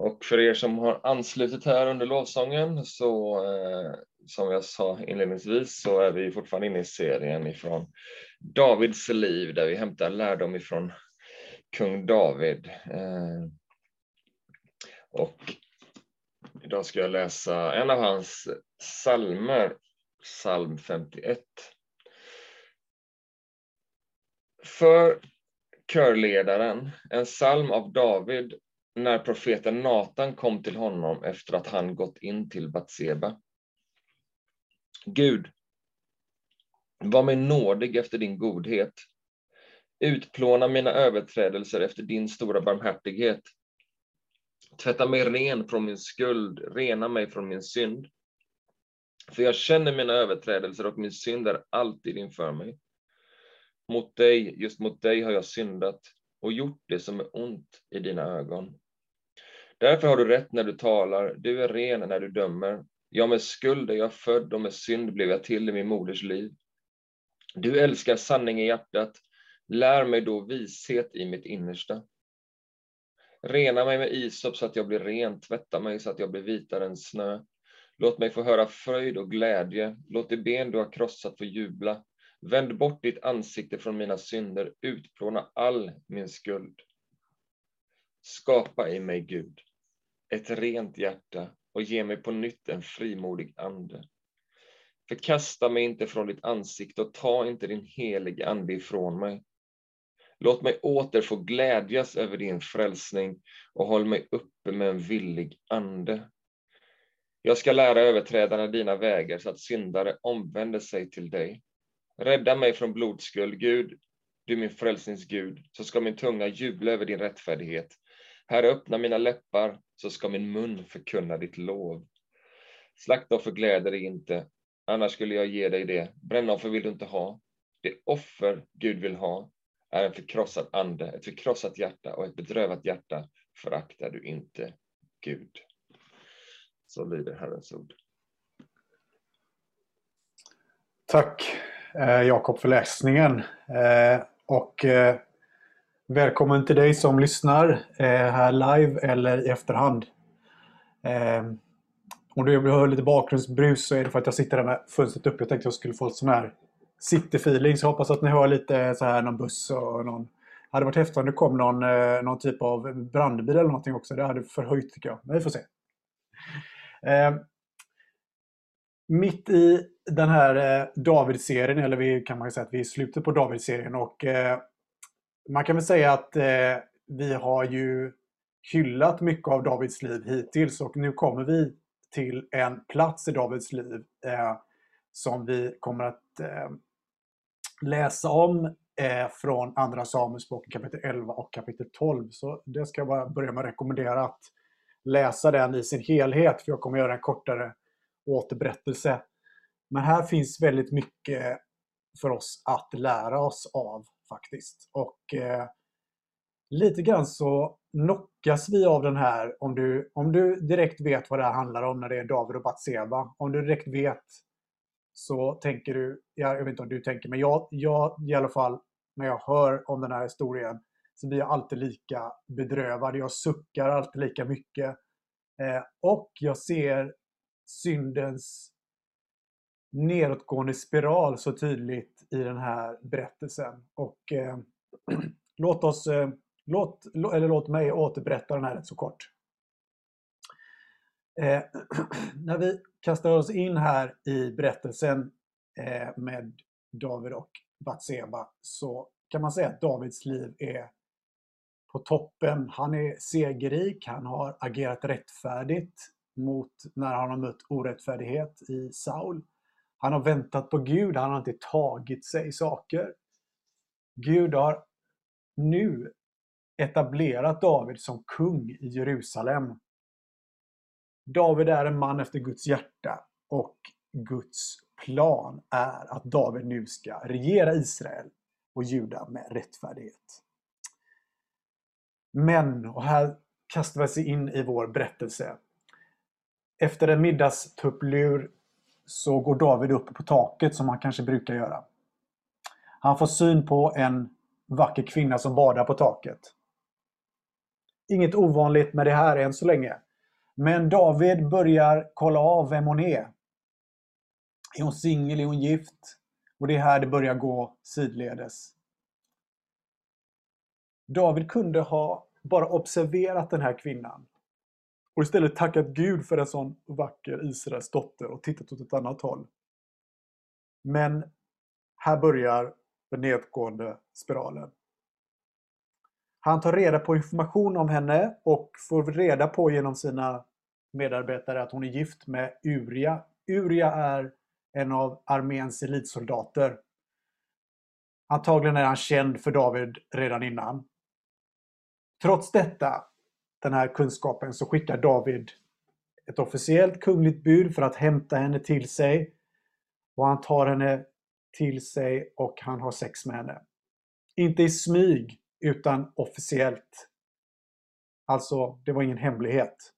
Och för er som har anslutit här under lovsången så eh, som jag sa inledningsvis så är vi fortfarande inne i serien ifrån Davids liv där vi hämtar lärdom ifrån kung David. Eh, och idag ska jag läsa en av hans psalmer, psalm 51. För körledaren, en psalm av David när profeten Natan kom till honom efter att han gått in till Batseba. Gud, var mig nådig efter din godhet. Utplåna mina överträdelser efter din stora barmhärtighet. Tvätta mig ren från min skuld, rena mig från min synd. För jag känner mina överträdelser och min synd är alltid inför mig. Mot dig, just mot dig har jag syndat och gjort det som är ont i dina ögon. Därför har du rätt när du talar, du är ren när du dömer. Ja, med skuld är jag född och med synd blev jag till i min moders liv. Du älskar sanning i hjärtat, lär mig då vishet i mitt innersta. Rena mig med isop så att jag blir ren, tvätta mig så att jag blir vitare än snö. Låt mig få höra fröjd och glädje, låt de ben du har krossat få jubla. Vänd bort ditt ansikte från mina synder, utplåna all min skuld. Skapa i mig, Gud, ett rent hjärta och ge mig på nytt en frimodig ande. Förkasta mig inte från ditt ansikte och ta inte din helige ande ifrån mig. Låt mig åter få glädjas över din frälsning och håll mig uppe med en villig ande. Jag ska lära överträdarna dina vägar så att syndare omvänder sig till dig. Rädda mig från blodskuld, Gud, du min frälsningsgud, så ska min tunga jubla över din rättfärdighet. Herre, öppna mina läppar, så ska min mun förkunna ditt lov. Slaktoffer gläder dig inte, annars skulle jag ge dig det. Brännoffer vill du inte ha. Det offer Gud vill ha är en förkrossad ande, ett förkrossat hjärta och ett bedrövat hjärta föraktar du inte Gud. Så lyder Herrens ord. Tack eh, Jakob för läsningen. Eh, och eh, välkommen till dig som lyssnar eh, här live eller i efterhand. Eh, om du hör lite bakgrundsbrus så är det för att jag sitter där med fönstret uppe. Jag tänkte jag skulle få ett sån här city-feeling. Så jag hoppas att ni hör lite så här någon buss och någon... Det hade varit häftigt om det kom någon, eh, någon typ av brandbil eller någonting också. Det hade förhöjt tycker jag. Men vi får se. Eh, mitt i den här eh, David-serien, eller vi kan man säga att vi är i slutet på David-serien och eh, man kan väl säga att eh, vi har ju hyllat mycket av Davids liv hittills och nu kommer vi till en plats i Davids liv eh, som vi kommer att eh, läsa om eh, från Andra Samuelsboken kapitel 11 och kapitel 12. Så det ska jag bara börja med att rekommendera att läsa den i sin helhet, för jag kommer göra en kortare återberättelse. Men här finns väldigt mycket för oss att lära oss av faktiskt. Och eh, lite grann så knockas vi av den här, om du, om du direkt vet vad det här handlar om när det är David och Batseba. Om du direkt vet så tänker du, jag vet inte om du tänker, men jag, jag i alla fall när jag hör om den här historien så blir jag alltid lika bedrövad. Jag suckar alltid lika mycket. Eh, och jag ser syndens nedåtgående spiral så tydligt i den här berättelsen. Och eh, låt oss, eh, låt, eller låt mig återberätta den här rätt så kort. Eh, när vi kastar oss in här i berättelsen eh, med David och Batseba så kan man säga att Davids liv är på toppen. Han är segerrik, han har agerat rättfärdigt mot när han har mött orättfärdighet i Saul. Han har väntat på Gud, han har inte tagit sig saker. Gud har nu etablerat David som kung i Jerusalem. David är en man efter Guds hjärta och Guds plan är att David nu ska regera Israel och Juda med rättfärdighet. Men, och här kastar vi oss in i vår berättelse. Efter en middagstupplur så går David upp på taket som han kanske brukar göra. Han får syn på en vacker kvinna som badar på taket. Inget ovanligt med det här än så länge. Men David börjar kolla av vem hon är. Är hon singel? Är hon gift? Och det är här det börjar gå sidledes. David kunde ha bara observerat den här kvinnan och istället tackat Gud för en sån vacker Israels dotter och tittat åt ett annat håll. Men här börjar den nedgående spiralen. Han tar reda på information om henne och får reda på genom sina medarbetare att hon är gift med Uria. Uria är en av arméns elitsoldater. Antagligen är han känd för David redan innan. Trots detta, den här kunskapen, så skickar David ett officiellt kungligt bud för att hämta henne till sig. Och han tar henne till sig och han har sex med henne. Inte i smyg, utan officiellt. Alltså, det var ingen hemlighet.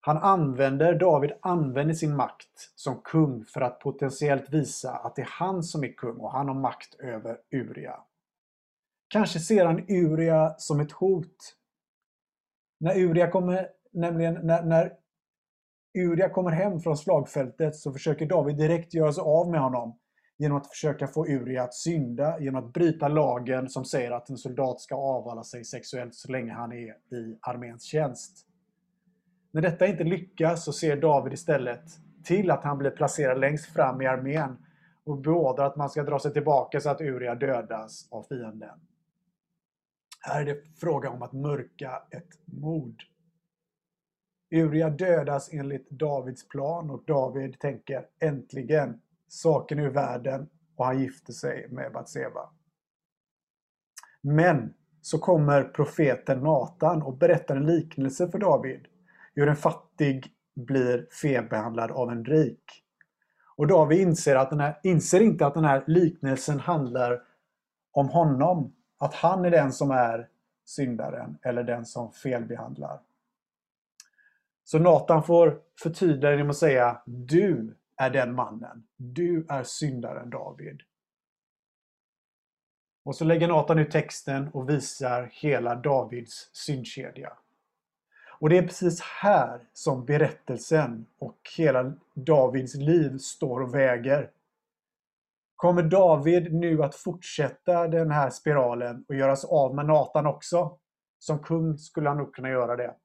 Han använder, David använder sin makt som kung för att potentiellt visa att det är han som är kung och han har makt över Uria. Kanske ser han Uria som ett hot. När Uria kommer, nämligen när, när Uria kommer hem från slagfältet så försöker David direkt göra sig av med honom genom att försöka få Uria att synda, genom att bryta lagen som säger att en soldat ska avhålla sig sexuellt så länge han är i arméns tjänst. När detta inte lyckas så ser David istället till att han blir placerad längst fram i armén och beordrar att man ska dra sig tillbaka så att Uria dödas av fienden. Här är det fråga om att mörka ett mord. Uria dödas enligt Davids plan och David tänker äntligen saken ur världen och han gifter sig med Batseba. Men så kommer profeten Natan och berättar en liknelse för David. Hur en fattig blir felbehandlad av en rik. Och David inser, att den här, inser inte att den här liknelsen handlar om honom. Att han är den som är syndaren eller den som felbehandlar. Så Nathan får förtydliga genom att säga Du är den mannen. Du är syndaren David. Och så lägger Nathan ut texten och visar hela Davids syndkedja. Och det är precis här som berättelsen och hela Davids liv står och väger. Kommer David nu att fortsätta den här spiralen och göras av med Natan också? Som kung skulle han nog kunna göra det.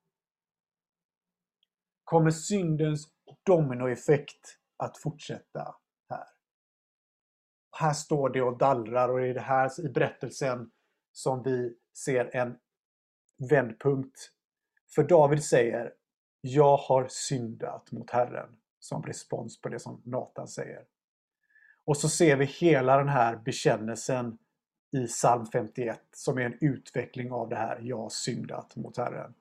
Kommer syndens dominoeffekt att fortsätta här? Här står det och dallrar och det är det här i berättelsen som vi ser en vändpunkt. För David säger Jag har syndat mot Herren som respons på det som Nathan säger. Och så ser vi hela den här bekännelsen i psalm 51 som är en utveckling av det här Jag har syndat mot Herren.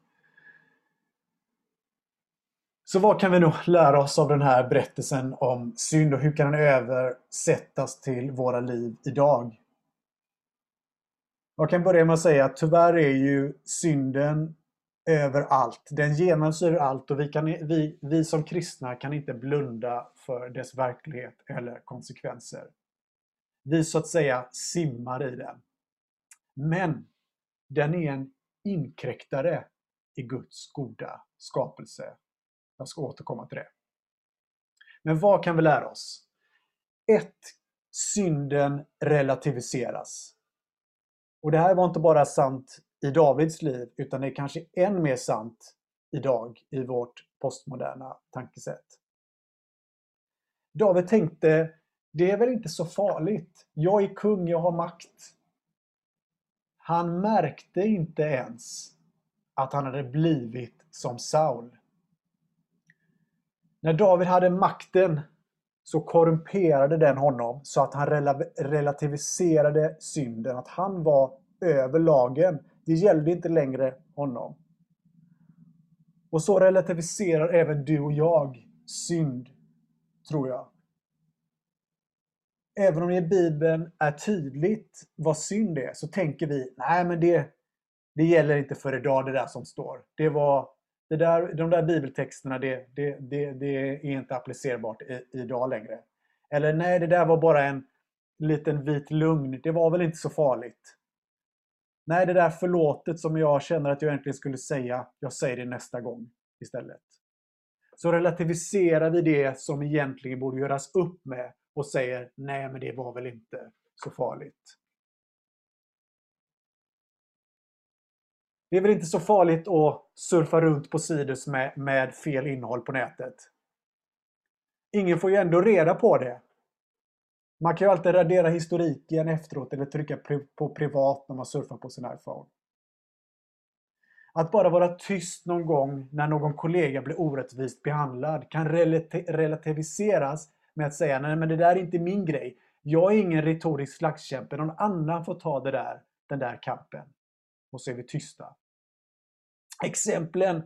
Så vad kan vi då lära oss av den här berättelsen om synd och hur kan den översättas till våra liv idag? Jag kan börja med att säga att tyvärr är ju synden överallt. Den genomsyrar allt och vi, kan, vi, vi som kristna kan inte blunda för dess verklighet eller konsekvenser. Vi så att säga simmar i den. Men den är en inkräktare i Guds goda skapelse. Jag ska återkomma till det. Men vad kan vi lära oss? 1. Synden relativiseras. Och det här var inte bara sant i Davids liv, utan det är kanske än mer sant idag i vårt postmoderna tankesätt. David tänkte, det är väl inte så farligt. Jag är kung, jag har makt. Han märkte inte ens att han hade blivit som Saul. När David hade makten så korrumperade den honom så att han relativiserade synden, att han var över lagen. Det gällde inte längre honom. Och så relativiserar även du och jag synd, tror jag. Även om det i Bibeln är tydligt vad synd är, så tänker vi, nej men det, det gäller inte för idag det där som står. Det var, det där, de där bibeltexterna, det, det, det, det är inte applicerbart i, idag längre. Eller nej, det där var bara en liten vit lugn. Det var väl inte så farligt. Nej, det där förlåtet som jag känner att jag egentligen skulle säga, jag säger det nästa gång istället. Så relativiserar vi det som egentligen borde göras upp med och säger nej, men det var väl inte så farligt. Det är väl inte så farligt att surfa runt på sidor med, med fel innehåll på nätet. Ingen får ju ändå reda på det. Man kan ju alltid radera historiken efteråt eller trycka på privat när man surfar på sin iPhone. Att bara vara tyst någon gång när någon kollega blir orättvist behandlad kan relativiseras med att säga nej men det där är inte min grej. Jag är ingen retorisk slagskämpe. Någon annan får ta det där, den där kampen. Och så är vi tysta. Exemplen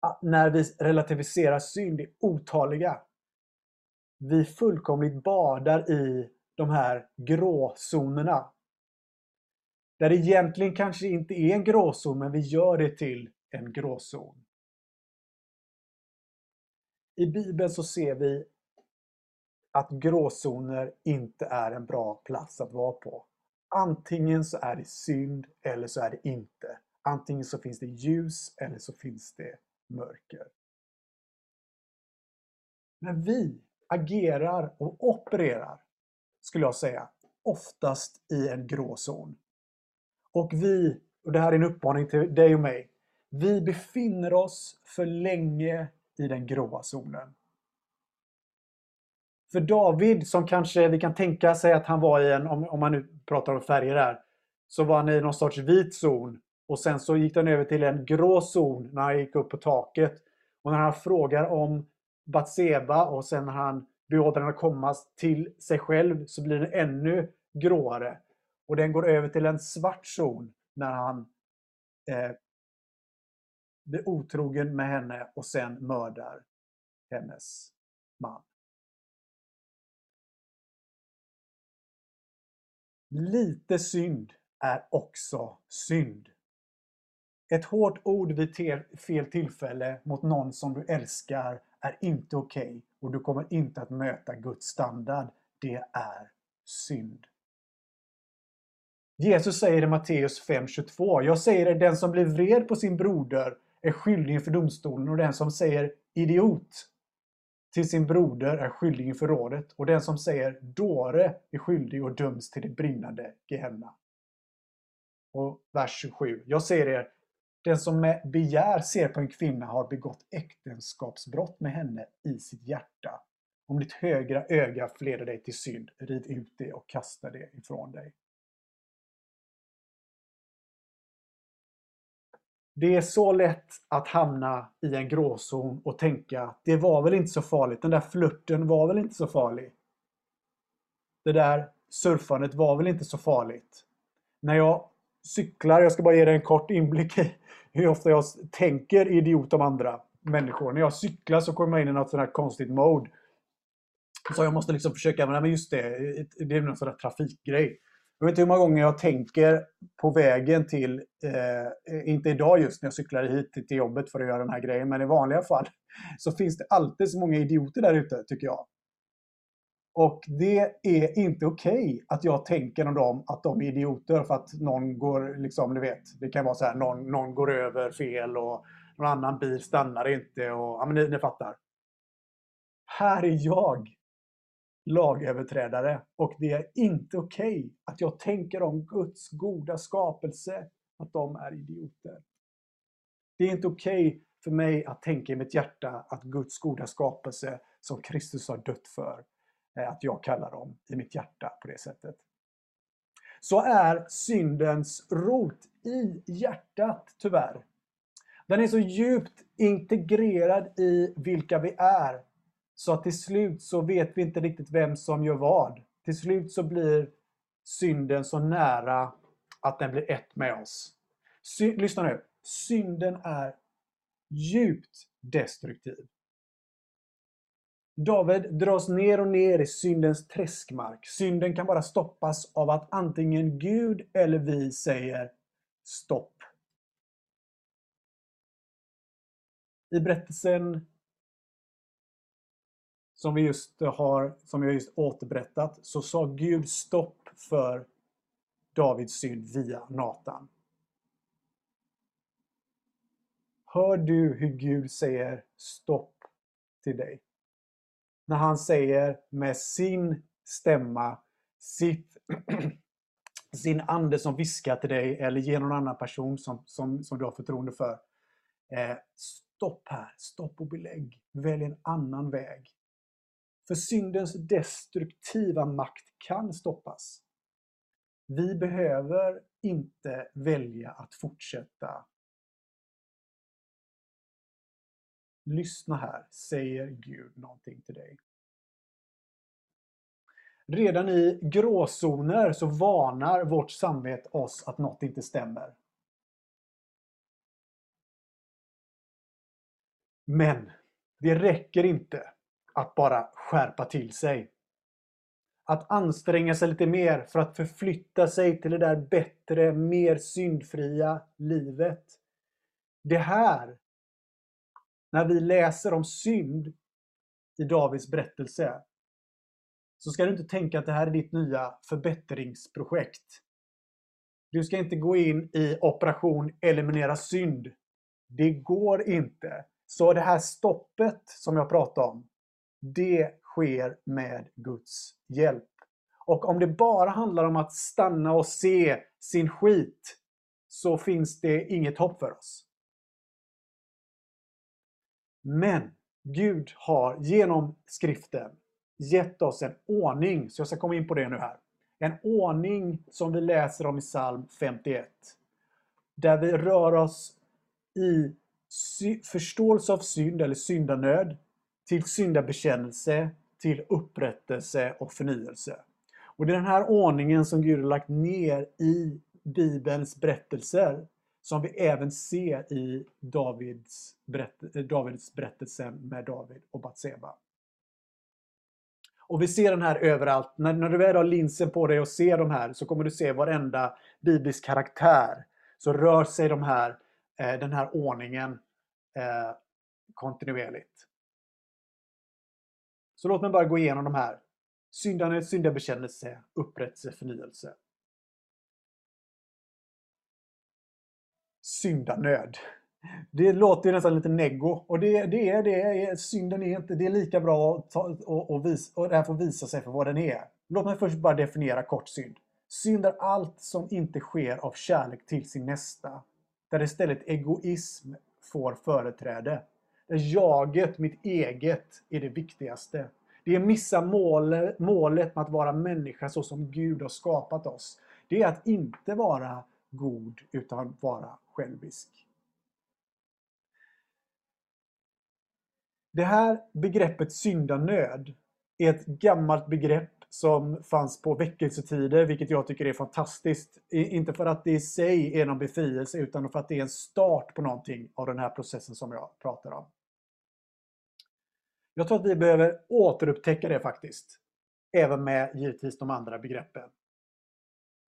ah, när vi relativiserar synd är otaliga. Vi fullkomligt badar i de här gråzonerna. Där det egentligen kanske inte är en gråzon, men vi gör det till en gråzon. I Bibeln så ser vi att gråzoner inte är en bra plats att vara på. Antingen så är det synd eller så är det inte. Antingen så finns det ljus eller så finns det mörker. Men vi agerar och opererar, skulle jag säga, oftast i en gråzon. Och vi, och det här är en uppmaning till dig och mig, vi befinner oss för länge i den gråa zonen. För David, som kanske vi kan tänka sig att han var i en, om, om man nu pratar om färger här, så var han i någon sorts vit zon. Och sen så gick den över till en grå zon när han gick upp på taket. Och när han frågar om Batseba och sen när han beordrar henne att komma till sig själv så blir den ännu gråare. Och den går över till en svart zon när han eh, blir otrogen med henne och sen mördar hennes man. Lite synd är också synd. Ett hårt ord vid fel tillfälle mot någon som du älskar är inte okej okay och du kommer inte att möta Guds standard. Det är synd. Jesus säger i Matteus 5.22 Jag säger er, den som blir vred på sin broder är skyldig inför domstolen och den som säger idiot till sin broder är skyldig inför rådet och den som säger dåre är skyldig och döms till det brinnande Gehenna. Och vers 27. Jag säger er, den som med begär ser på en kvinna har begått äktenskapsbrott med henne i sitt hjärta. Om ditt högra öga förleder dig till synd, rid ut det och kasta det ifrån dig. Det är så lätt att hamna i en gråzon och tänka det var väl inte så farligt. Den där flörten var väl inte så farlig. Det där surfandet var väl inte så farligt. När jag cyklar, jag ska bara ge dig en kort inblick i hur ofta jag tänker idiot om andra människor. När jag cyklar så kommer jag in i något sånt här konstigt mode. Så jag måste liksom försöka, men just det, det är någon sån där trafikgrej. Jag vet inte hur många gånger jag tänker på vägen till, eh, inte idag just när jag cyklar hit till jobbet för att göra den här grejen, men i vanliga fall så finns det alltid så många idioter där ute, tycker jag. Och det är inte okej okay att jag tänker om dem att de är idioter för att någon går, liksom, ni vet, det kan vara så här, någon, någon går över fel och någon annan bil stannar inte och, ja men ni, ni fattar. Här är jag lagöverträdare och det är inte okej okay att jag tänker om Guds goda skapelse att de är idioter. Det är inte okej okay för mig att tänka i mitt hjärta att Guds goda skapelse som Kristus har dött för, Eh, att jag kallar dem i mitt hjärta på det sättet. Så är syndens rot i hjärtat, tyvärr. Den är så djupt integrerad i vilka vi är så att till slut så vet vi inte riktigt vem som gör vad. Till slut så blir synden så nära att den blir ett med oss. Sy Lyssna nu. Synden är djupt destruktiv. David dras ner och ner i syndens träskmark. Synden kan bara stoppas av att antingen Gud eller vi säger stopp. I berättelsen som vi just har, som jag just återberättat, så sa Gud stopp för Davids synd via Natan. Hör du hur Gud säger stopp till dig? När han säger med sin stämma, sitt, sin ande som viskar till dig eller genom någon annan person som, som, som du har förtroende för. Eh, stopp här, stopp och belägg. Välj en annan väg. För syndens destruktiva makt kan stoppas. Vi behöver inte välja att fortsätta. Lyssna här, säger Gud någonting till dig. Redan i gråzoner så varnar vårt samvete oss att något inte stämmer. Men det räcker inte att bara skärpa till sig. Att anstränga sig lite mer för att förflytta sig till det där bättre, mer syndfria livet. Det här, när vi läser om synd i Davids berättelse, så ska du inte tänka att det här är ditt nya förbättringsprojekt. Du ska inte gå in i operation eliminera synd. Det går inte. Så det här stoppet som jag pratade om, det sker med Guds hjälp. Och om det bara handlar om att stanna och se sin skit, så finns det inget hopp för oss. Men Gud har genom skriften gett oss en ordning, så jag ska komma in på det nu här. En ordning som vi läser om i psalm 51. Där vi rör oss i förståelse av synd eller syndanöd, till syndabekännelse, till upprättelse och förnyelse. Och det är den här ordningen som Gud har lagt ner i Bibelns berättelser som vi även ser i Davids, berätt Davids berättelse med David och Batseba. Och vi ser den här överallt. När, när du väl har linsen på dig och ser de här så kommer du se varenda biblisk karaktär. Så rör sig de här, eh, den här ordningen eh, kontinuerligt. Så låt mig bara gå igenom de här. Syndande, syndabekännelse, upprättelse, förnyelse. Syndanöd. Det låter ju nästan lite neggo. Och det, det är det. Synden är inte... Det är lika bra att ta, och, och, visa, och det här får visa sig för vad den är. Låt mig först bara definiera kort synd. Synd är allt som inte sker av kärlek till sin nästa. Där istället egoism får företräde. Där jaget, mitt eget, är det viktigaste. Det är att missa målet, målet med att vara människa så som Gud har skapat oss. Det är att inte vara god utan vara självisk. Det här begreppet syndanöd är ett gammalt begrepp som fanns på väckelsetider, vilket jag tycker är fantastiskt. Inte för att det i sig är någon befrielse, utan för att det är en start på någonting av den här processen som jag pratar om. Jag tror att vi behöver återupptäcka det faktiskt. Även med givetvis de andra begreppen.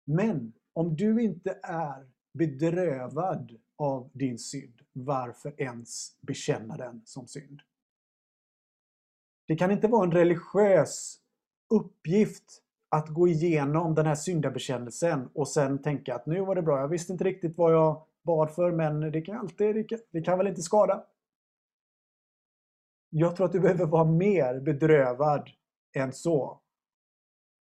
Men om du inte är bedrövad av din synd, varför ens bekänna den som synd? Det kan inte vara en religiös uppgift att gå igenom den här syndabekännelsen och sen tänka att nu var det bra. Jag visste inte riktigt vad jag bad för men det kan alltid, det kan, det kan väl inte skada. Jag tror att du behöver vara mer bedrövad än så.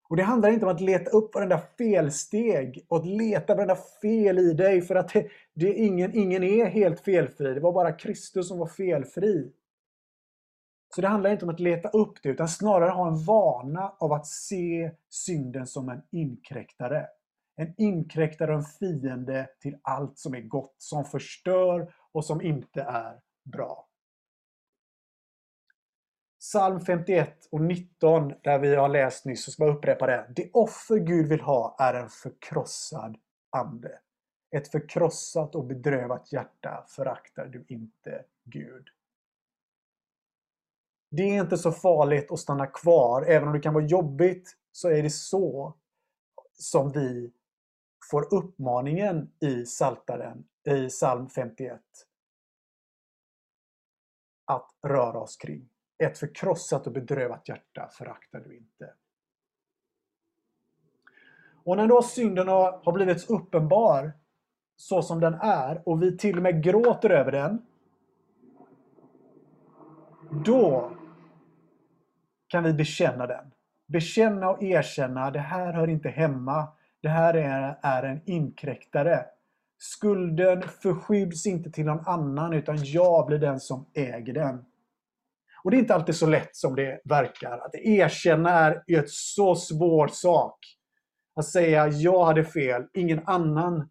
Och Det handlar inte om att leta upp varenda felsteg och att leta varenda fel i dig för att det, det, ingen, ingen är helt felfri. Det var bara Kristus som var felfri. Så det handlar inte om att leta upp det, utan snarare ha en vana av att se synden som en inkräktare. En inkräktare och en fiende till allt som är gott, som förstör och som inte är bra. Psalm 51 och 19, där vi har läst nyss, så ska jag upprepa det. Det offer Gud vill ha är en förkrossad ande. Ett förkrossat och bedrövat hjärta föraktar du inte Gud. Det är inte så farligt att stanna kvar. Även om det kan vara jobbigt så är det så som vi får uppmaningen i Saltaren i psalm 51 att röra oss kring. Ett förkrossat och bedrövat hjärta föraktar du inte. Och när då synden har blivit uppenbar så som den är och vi till och med gråter över den Då kan vi bekänna den. Bekänna och erkänna, det här hör inte hemma. Det här är, är en inkräktare. Skulden förskjuts inte till någon annan utan jag blir den som äger den. Och det är inte alltid så lätt som det verkar. Att erkänna är en så svår sak. Att säga jag hade fel, ingen annan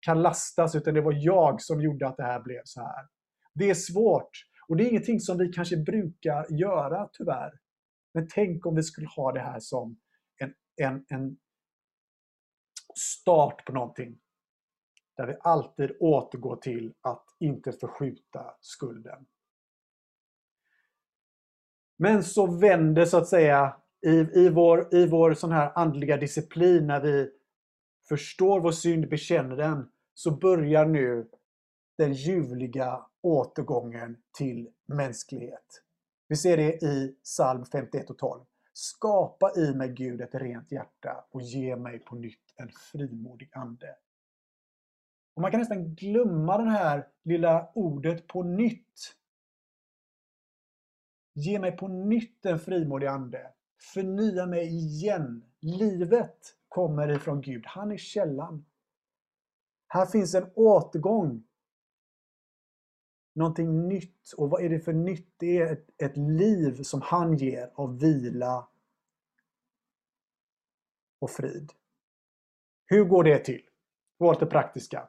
kan lastas utan det var jag som gjorde att det här blev så här. Det är svårt och det är ingenting som vi kanske brukar göra tyvärr. Men tänk om vi skulle ha det här som en, en, en start på någonting. Där vi alltid återgår till att inte förskjuta skulden. Men så vänder så att säga i, i, vår, i vår sån här andliga disciplin när vi förstår vår synd, bekänner den, så börjar nu den ljuvliga återgången till mänsklighet. Vi ser det i psalm 51 och 12. Skapa i mig Gud ett rent hjärta och ge mig på nytt en frimodig ande. Och Man kan nästan glömma det här lilla ordet på nytt. Ge mig på nytt en frimodig ande. Förnya mig igen. Livet kommer ifrån Gud. Han är källan. Här finns en återgång. Någonting nytt. Och vad är det för nytt? Det är ett, ett liv som han ger av vila och frid. Hur går det till? Gå till praktiska.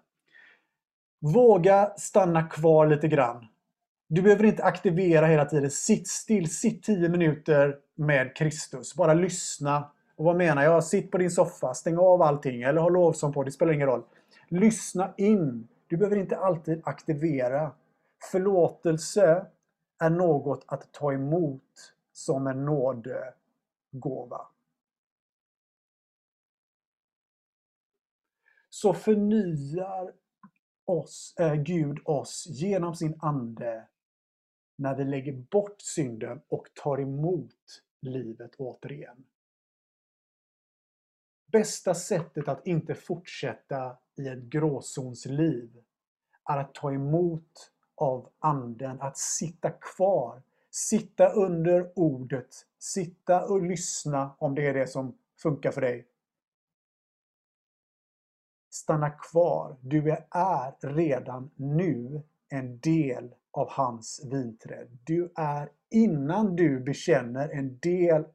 Våga stanna kvar lite grann. Du behöver inte aktivera hela tiden. Sitt still, sitt 10 minuter med Kristus. Bara lyssna. Och vad menar jag? Sitt på din soffa, stäng av allting eller ha lovsång på. Det spelar ingen roll. Lyssna in. Du behöver inte alltid aktivera. Förlåtelse är något att ta emot som en nådegåva. Så förnyar oss, äh, Gud oss genom sin Ande när vi lägger bort synden och tar emot livet återigen. Bästa sättet att inte fortsätta i ett gråzonsliv är att ta emot av Anden, att sitta kvar, sitta under ordet, sitta och lyssna om det är det som funkar för dig. Stanna kvar. Du är redan nu en del av hans vinträd. Du är innan du bekänner en del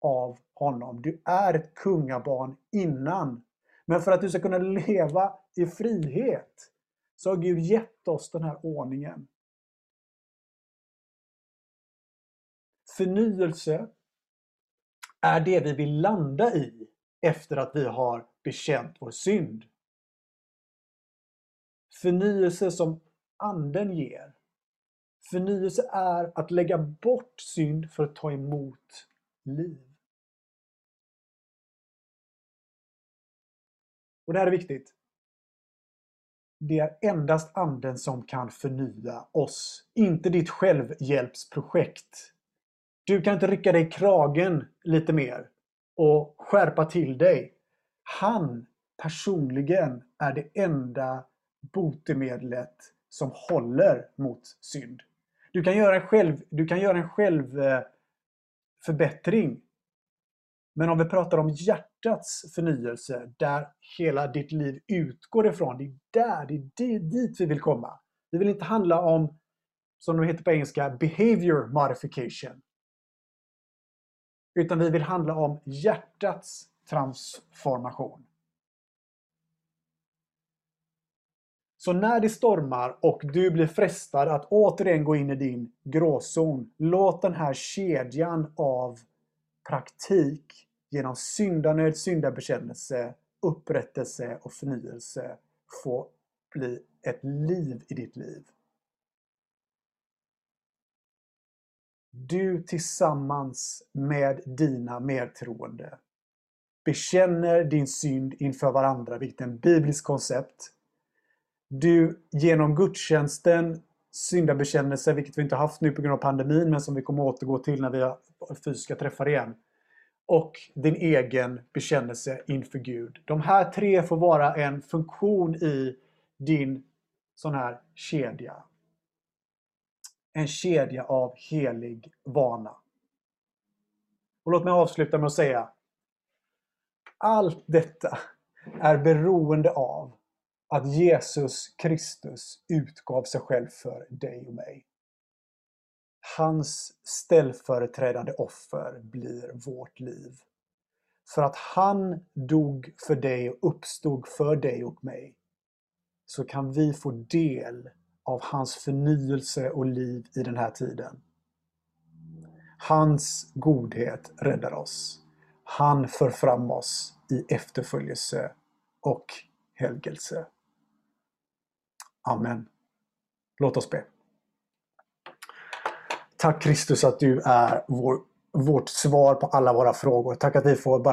av honom. Du är ett kungabarn innan. Men för att du ska kunna leva i frihet så har Gud gett oss den här ordningen. Förnyelse är det vi vill landa i efter att vi har bekänt vår synd. Förnyelse som Anden ger. Förnyelse är att lägga bort synd för att ta emot liv. Och det här är viktigt. Det är endast Anden som kan förnya oss, inte ditt självhjälpsprojekt. Du kan inte rycka dig i kragen lite mer och skärpa till dig. Han personligen är det enda botemedlet som håller mot synd. Du kan göra en själv, du kan göra en självförbättring. Eh, Men om vi pratar om hjärtats förnyelse, där hela ditt liv utgår ifrån, det är där, det är dit vi vill komma. Det vill inte handla om, som det heter på engelska, behavior modification. Utan vi vill handla om hjärtats transformation. Så när det stormar och du blir frestad att återigen gå in i din gråzon, låt den här kedjan av praktik genom syndanöd, syndabekännelse, upprättelse och förnyelse få bli ett liv i ditt liv. Du tillsammans med dina medtroende bekänner din synd inför varandra, vilket är en biblisk koncept du genom gudstjänsten, syndabekännelse, vilket vi inte haft nu på grund av pandemin, men som vi kommer återgå till när vi har fysiska träffar igen. Och din egen bekännelse inför Gud. De här tre får vara en funktion i din sån här kedja. en kedja av helig vana. Och låt mig avsluta med att säga allt detta är beroende av att Jesus Kristus utgav sig själv för dig och mig. Hans ställföreträdande offer blir vårt liv. För att han dog för dig och uppstod för dig och mig så kan vi få del av hans förnyelse och liv i den här tiden. Hans godhet räddar oss. Han för fram oss i efterföljelse och helgelse. Amen. Låt oss be. Tack Kristus att du är vår, vårt svar på alla våra frågor. Tack att vi får bara